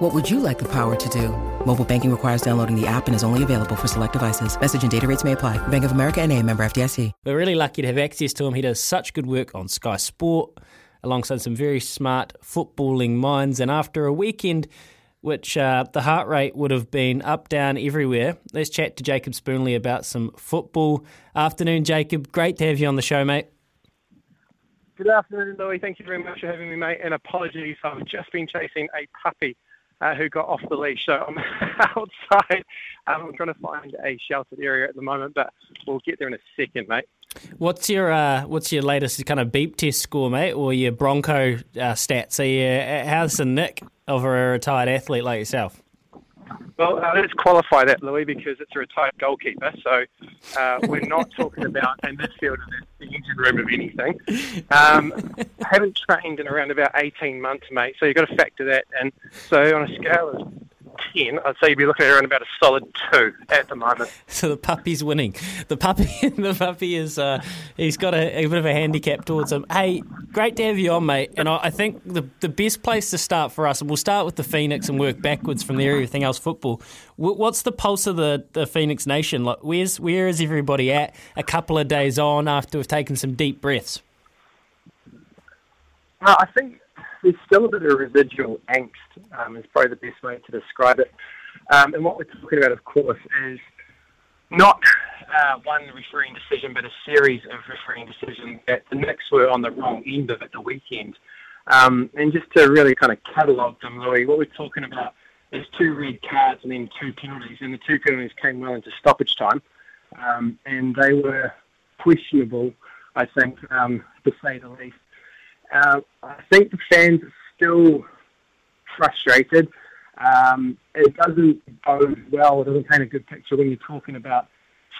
What would you like the power to do? Mobile banking requires downloading the app and is only available for select devices. Message and data rates may apply. Bank of America and a member FDIC. We're really lucky to have access to him. He does such good work on Sky Sport alongside some very smart footballing minds. And after a weekend which uh, the heart rate would have been up, down, everywhere. Let's chat to Jacob Spoonley about some football. Afternoon, Jacob. Great to have you on the show, mate. Good afternoon, Louis. Thank you very much for having me, mate. And apologies, I've just been chasing a puppy uh, who got off the leash. So I'm outside. Um, I'm trying to find a sheltered area at the moment, but we'll get there in a second, mate. What's your uh, what's your latest kind of beep test score, mate, or your Bronco uh, stats? Are you, how's the nick of a retired athlete like yourself? Well, uh, let's qualify that, Louis, because it's a retired goalkeeper. So uh, we're not talking about a midfielder that's the engine room of anything. Um, I haven't trained in around about 18 months, mate. So you've got to factor that in. So on a scale of 10, I'd say you'd be looking at around about a solid 2 at the moment. So the puppy's winning. The puppy the puppy is, uh, he's got a, a, bit of a handicap towards him. Hey, great to have you on, mate. And I, I, think the, the best place to start for us, and we'll start with the Phoenix and work backwards from there, everything else football. What's the pulse of the, the Phoenix Nation? Like, where's, where is everybody at a couple of days on after we've taken some deep breaths? Uh, I think there's still a bit of residual angst, um, is probably the best way to describe it. Um, and what we're talking about, of course, is not uh, one refereeing decision, but a series of refereeing decisions that the Nix were on the wrong end of at the weekend. Um, and just to really kind of catalogue them, Louis, what we're talking about is two red cards and then two penalties. And the two penalties came well into stoppage time. Um, and they were questionable, I think, um, to say the least. Uh, I think the fans are still frustrated. Um, it doesn't bode well. It doesn't paint a good picture when you're talking about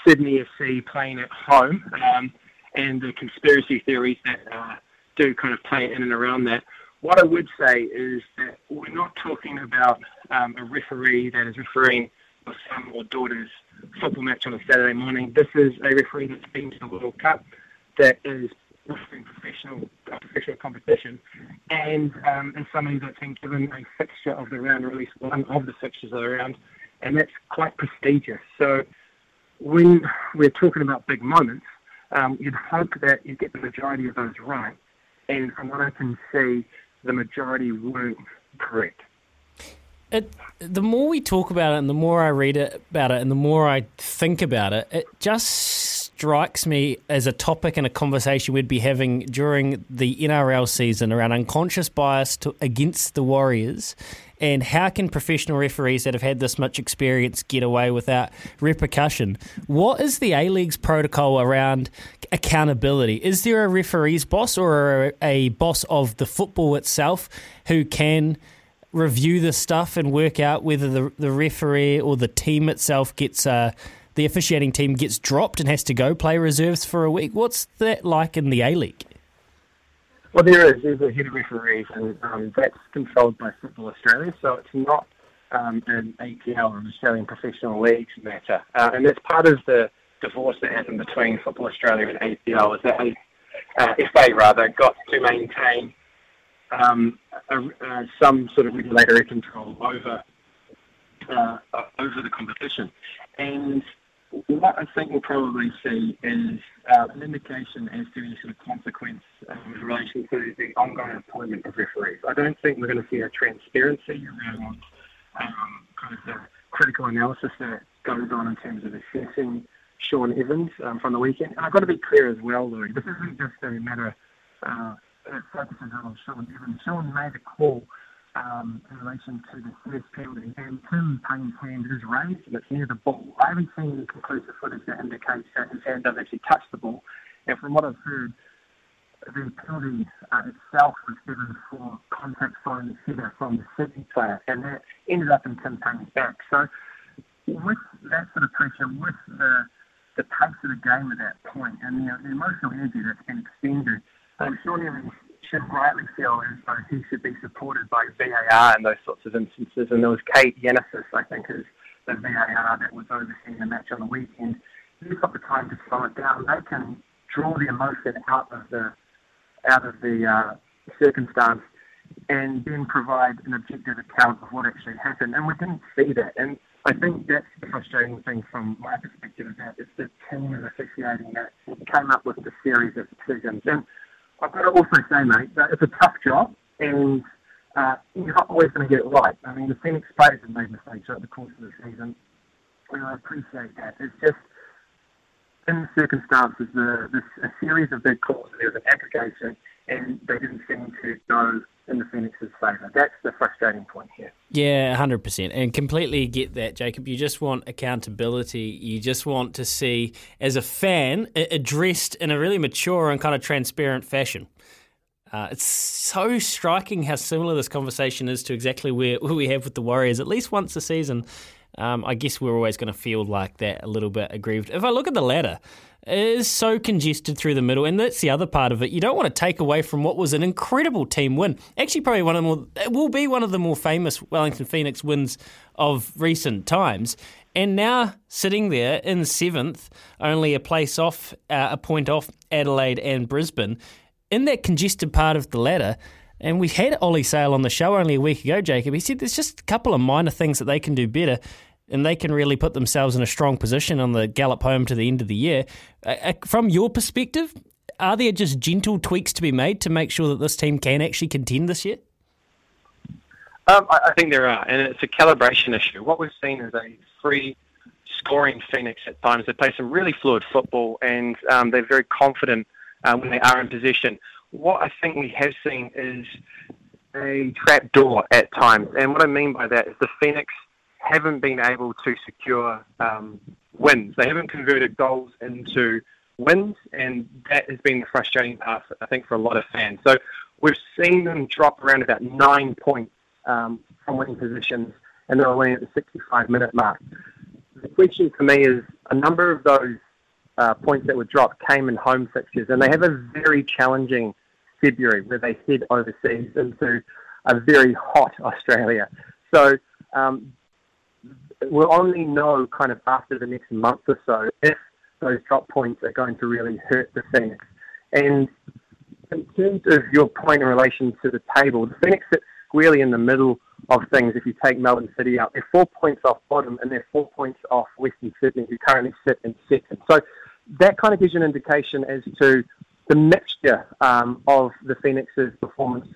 Sydney FC playing at home um, and the conspiracy theories that uh, do kind of play in and around that. What I would say is that we're not talking about um, a referee that is refereeing a son or daughter's football match on a Saturday morning. This is a referee that's been to the World Cup that is professional a professional competition, and um, and somebody that's been given a fixture of the round, or at least one of the fixtures of the round, and that's quite prestigious. So when we're talking about big moments, um, you'd hope that you get the majority of those right, and from what I can see, the majority weren't correct. It, the more we talk about it, and the more I read it, about it, and the more I think about it, it just strikes me as a topic and a conversation we'd be having during the NRL season around unconscious bias to, against the Warriors and how can professional referees that have had this much experience get away without repercussion? What is the A League's protocol around accountability? Is there a referee's boss or a, a boss of the football itself who can review the stuff and work out whether the, the referee or the team itself gets uh, the officiating team gets dropped and has to go play reserves for a week. What's that like in the A League? Well, there is. There's a head of referees, and um, that's controlled by Football Australia, so it's not um, an APL or an Australian Professional Leagues matter. Uh, and that's part of the divorce that happened between Football Australia and APL, is that uh, FA rather got to maintain um, a, uh, some sort of regulatory control over uh, over the competition. And what I think we'll probably see is uh, an indication as to any sort of consequence um, in relation to the ongoing employment of referees. I don't think we're going to see a transparency around um, kind of the critical analysis that goes on in terms of assessing Shaun Evans um, from the weekend. And I've got to be clear as well, Louis, this isn't just a matter uh, that focuses on Shaun Evans. Shaun made a call um, in relation to the first penalty. And Tim Payne's hand is raised and it's near the ball. I haven't seen any conclusive footage that indicates that his hand doesn't actually touch the ball. And from what I've heard, the penalty uh, itself was given for contact following the header from the Sydney player, and that ended up in Tim Payne's back. So, with that sort of pressure, with the, the pace of the game at that point and the, the emotional energy that's been extended. Um, Shaun Evans should rightly feel as though he should be supported by VAR in those sorts of instances. And there was Kate Yennesis, I think, is the VAR that was overseeing the match on the weekend. He's got the time to slow it down. They can draw the emotion out of the out of the uh, circumstance and then provide an objective account of what actually happened. And we didn't see that. And I think that's the frustrating thing from my perspective is that it's the team of officiating that came up with the series of decisions. And I've got to also say, mate, that it's a tough job and uh, you're not always going to get it right. I mean, the Phoenix players have made mistakes over the course of the season, and I appreciate that. It's just in the circumstances, the, the a series of big calls, there was an aggregation, and they didn't seem to go in the Phoenix's favour. That's the frustrating point here. Yeah, 100%. And completely get that, Jacob. You just want accountability. You just want to see, as a fan, addressed in a really mature and kind of transparent fashion. Uh, it's so striking how similar this conversation is to exactly where, where we have with the Warriors. At least once a season, um, I guess we're always going to feel like that a little bit aggrieved. If I look at the ladder, is so congested through the middle, and that's the other part of it. You don't want to take away from what was an incredible team win. Actually, probably one of the more, it will be one of the more famous Wellington Phoenix wins of recent times. And now sitting there in seventh, only a place off, uh, a point off Adelaide and Brisbane, in that congested part of the ladder. And we had Ollie Sail on the show only a week ago, Jacob. He said there's just a couple of minor things that they can do better and they can really put themselves in a strong position on the gallop home to the end of the year. Uh, from your perspective, are there just gentle tweaks to be made to make sure that this team can actually contend this year? Um, I, think there are, and it's a calibration issue. What we've seen is a free scoring Phoenix at times. They play some really fluid football, and um, they're very confident uh, when they are in position. What I think we have seen is a trap door at times, and what I mean by that is the Phoenix haven't been able to secure um, wins. They haven't converted goals into wins, and that has been the frustrating part, I think, for a lot of fans. So we've seen them drop around about nine points um, from winning positions, and they're only at the 65 minute mark. The question for me is a number of those uh, points that were dropped came in home fixtures, and they have a very challenging February where they head overseas into a very hot Australia. So um, we'll only know kind of after the next month or so if those drop points are going to really hurt the Phoenix. And in terms of your point in relation to the table, the Phoenix sits squarely in the middle of things if you take Melbourne City out. They're four points off bottom and they're four points off Western Sydney, who currently sit in second. So that kind of gives you an indication as to the mixture um, of the Phoenix's performance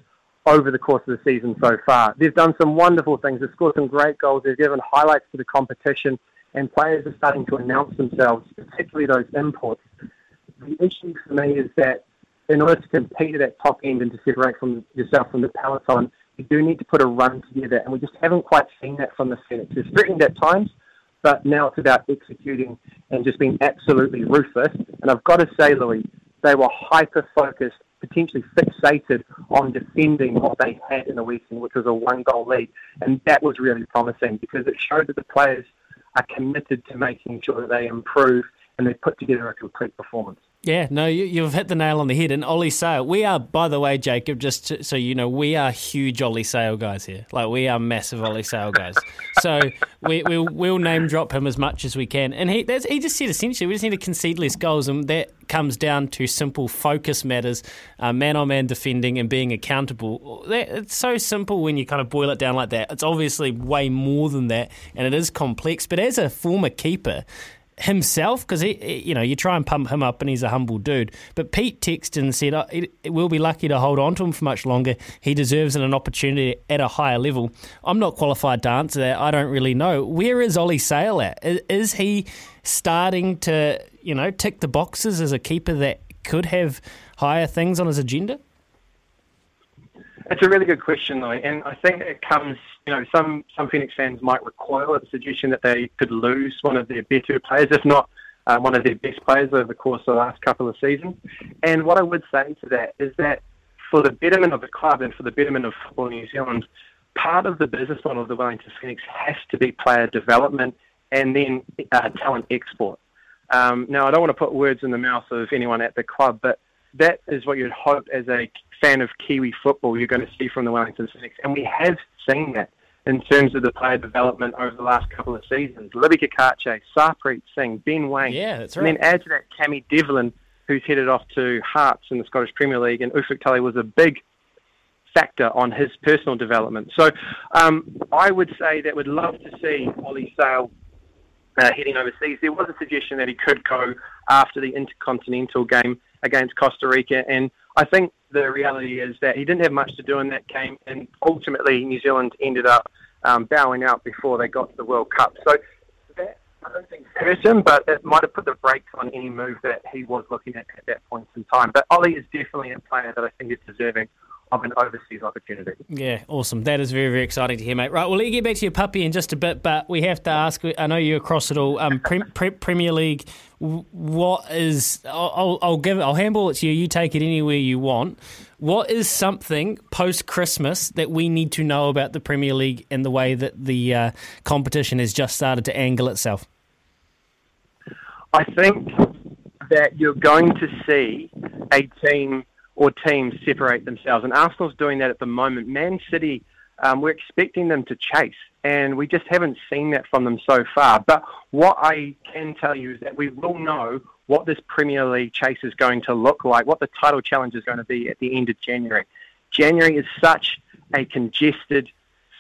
over the course of the season so far. They've done some wonderful things. They've scored some great goals. They've given highlights to the competition, and players are starting to announce themselves, particularly those imports. The issue for me is that in order to compete at that top end and to separate from yourself from the peloton, you do need to put a run together, and we just haven't quite seen that from the Phoenix. It's threatened at times, but now it's about executing and just being absolutely ruthless. And I've got to say, Louis, they were hyper focused potentially fixated on defending what they had in the weekend, which was a one goal lead. And that was really promising because it showed that the players are committed to making sure that they improve and they put together a complete performance. Yeah, no, you, have hit the nail on the head. And Ollie Sail, we are, by the way, Jacob, just to, so you know, we are huge Ollie Sail guys here. Like, we are massive Ollie Sail guys. so we, we'll, we'll name drop him as much as we can. And he, he just said essentially, we just need to concede less goals. And that comes down to simple focus matters, uh, man on man defending and being accountable. That, it's so simple when you kind of boil it down like that. It's obviously way more than that, and it is complex. But as a former keeper, himself because he, you know, you try and pump him up, and he's a humble dude. But Pete texted and said, oh, "We'll be lucky to hold on to him for much longer. He deserves an opportunity at a higher level." I'm not qualified to answer that. I don't really know. Where is Ollie Sail at? Is he starting to, you know, tick the boxes as a keeper that could have higher things on his agenda? It's a really good question, though, and I think it comes. You know, some some Phoenix fans might recoil at the suggestion that they could lose one of their better players, if not uh, one of their best players over the course of the last couple of seasons. And what I would say to that is that for the betterment of the club and for the betterment of football New Zealand, part of the business model of the Wellington Phoenix has to be player development and then uh, talent export. Um, now, I don't want to put words in the mouth of anyone at the club, but that is what you'd hope as a fan of Kiwi football you're going to see from the Wellington Phoenix. And we have seen that in terms of the player development over the last couple of seasons. Libby Cacace, Sarpreet Singh, Ben Waine. Yeah, that's right. And then add to that Cammy Devlin, who's headed off to Hearts in the Scottish Premier League, and Ufuk Talay was a big factor on his personal development. So um, I would say that we'd love to see Ollie Sail uh, heading overseas. There was a suggestion that he could go after the intercontinental game against Costa Rica, and I think the reality is that he didn't have much to do in that game, and ultimately New Zealand ended up um, bowing out before they got to the World Cup. So that I don't think hurt him, but it might have put the brakes on any move that he was looking at at that point in time. But Ollie is definitely a player that I think is deserving of an overseas opportunity. Yeah, awesome. That is very, very exciting to hear, mate. Right, we'll let you get back to your puppy in just a bit, but we have to ask. I know you're across it all. Um, pre- pre- Premier League. What is? I'll, I'll give. I'll handball it to you. You take it anywhere you want. What is something post Christmas that we need to know about the Premier League and the way that the uh, competition has just started to angle itself? I think that you're going to see a team or teams separate themselves, and Arsenal's doing that at the moment. Man City, um, we're expecting them to chase, and we just haven't seen that from them so far. But what I can tell you is that we will know what this Premier League chase is going to look like, what the title challenge is going to be at the end of January. January is such a congested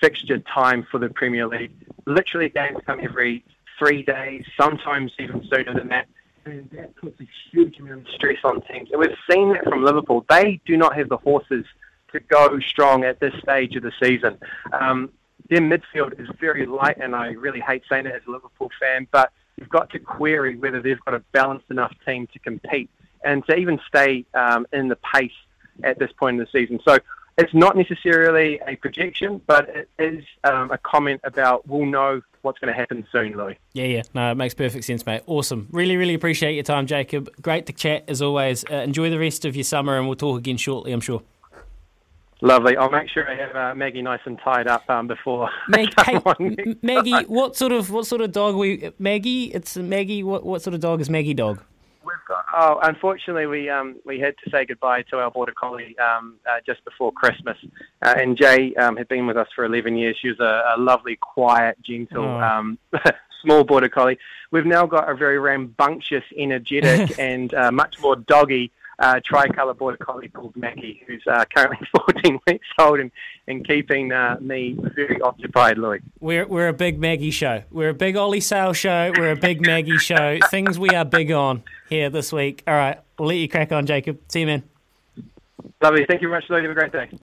fixture time for the Premier League. Literally, games come every three days, sometimes even sooner than that. And that puts a huge amount of stress on teams. And we've seen that from Liverpool. They do not have the horses to go strong at this stage of the season. Um, their midfield is very light, and I really hate saying it as a Liverpool fan, but you've got to query whether they've got a balanced enough team to compete and to even stay um, in the pace at this point in the season. So it's not necessarily a projection, but it is um, a comment about we'll know what's going to happen soon, Louis. Yeah, yeah. No, it makes perfect sense, mate. Awesome. Really, really appreciate your time, Jacob. Great to chat as always. Uh, enjoy the rest of your summer, and we'll talk again shortly, I'm sure. Lovely. I'll make sure I have uh, Maggie nice and tied up um, before. Mag- hey, Maggie, what sort of what sort of dog we? Maggie, it's Maggie. What what sort of dog is Maggie dog? We've got. Oh, unfortunately, we um we had to say goodbye to our border collie um uh, just before Christmas, uh, and Jay um had been with us for 11 years. She was a, a lovely, quiet, gentle. Oh. Um, small border collie. We've now got a very rambunctious, energetic, and uh, much more doggy uh, tricolour border collie called Mackie, who's uh, currently 14 weeks old and, and keeping uh, me very occupied, Louis. We're, we're a big Maggie show. We're a big Ollie Sail show. We're a big Maggie show. Things we are big on here this week. All right, we'll let you crack on, Jacob. See you, man. Lovely. Thank you very much, Louis. Have a great day.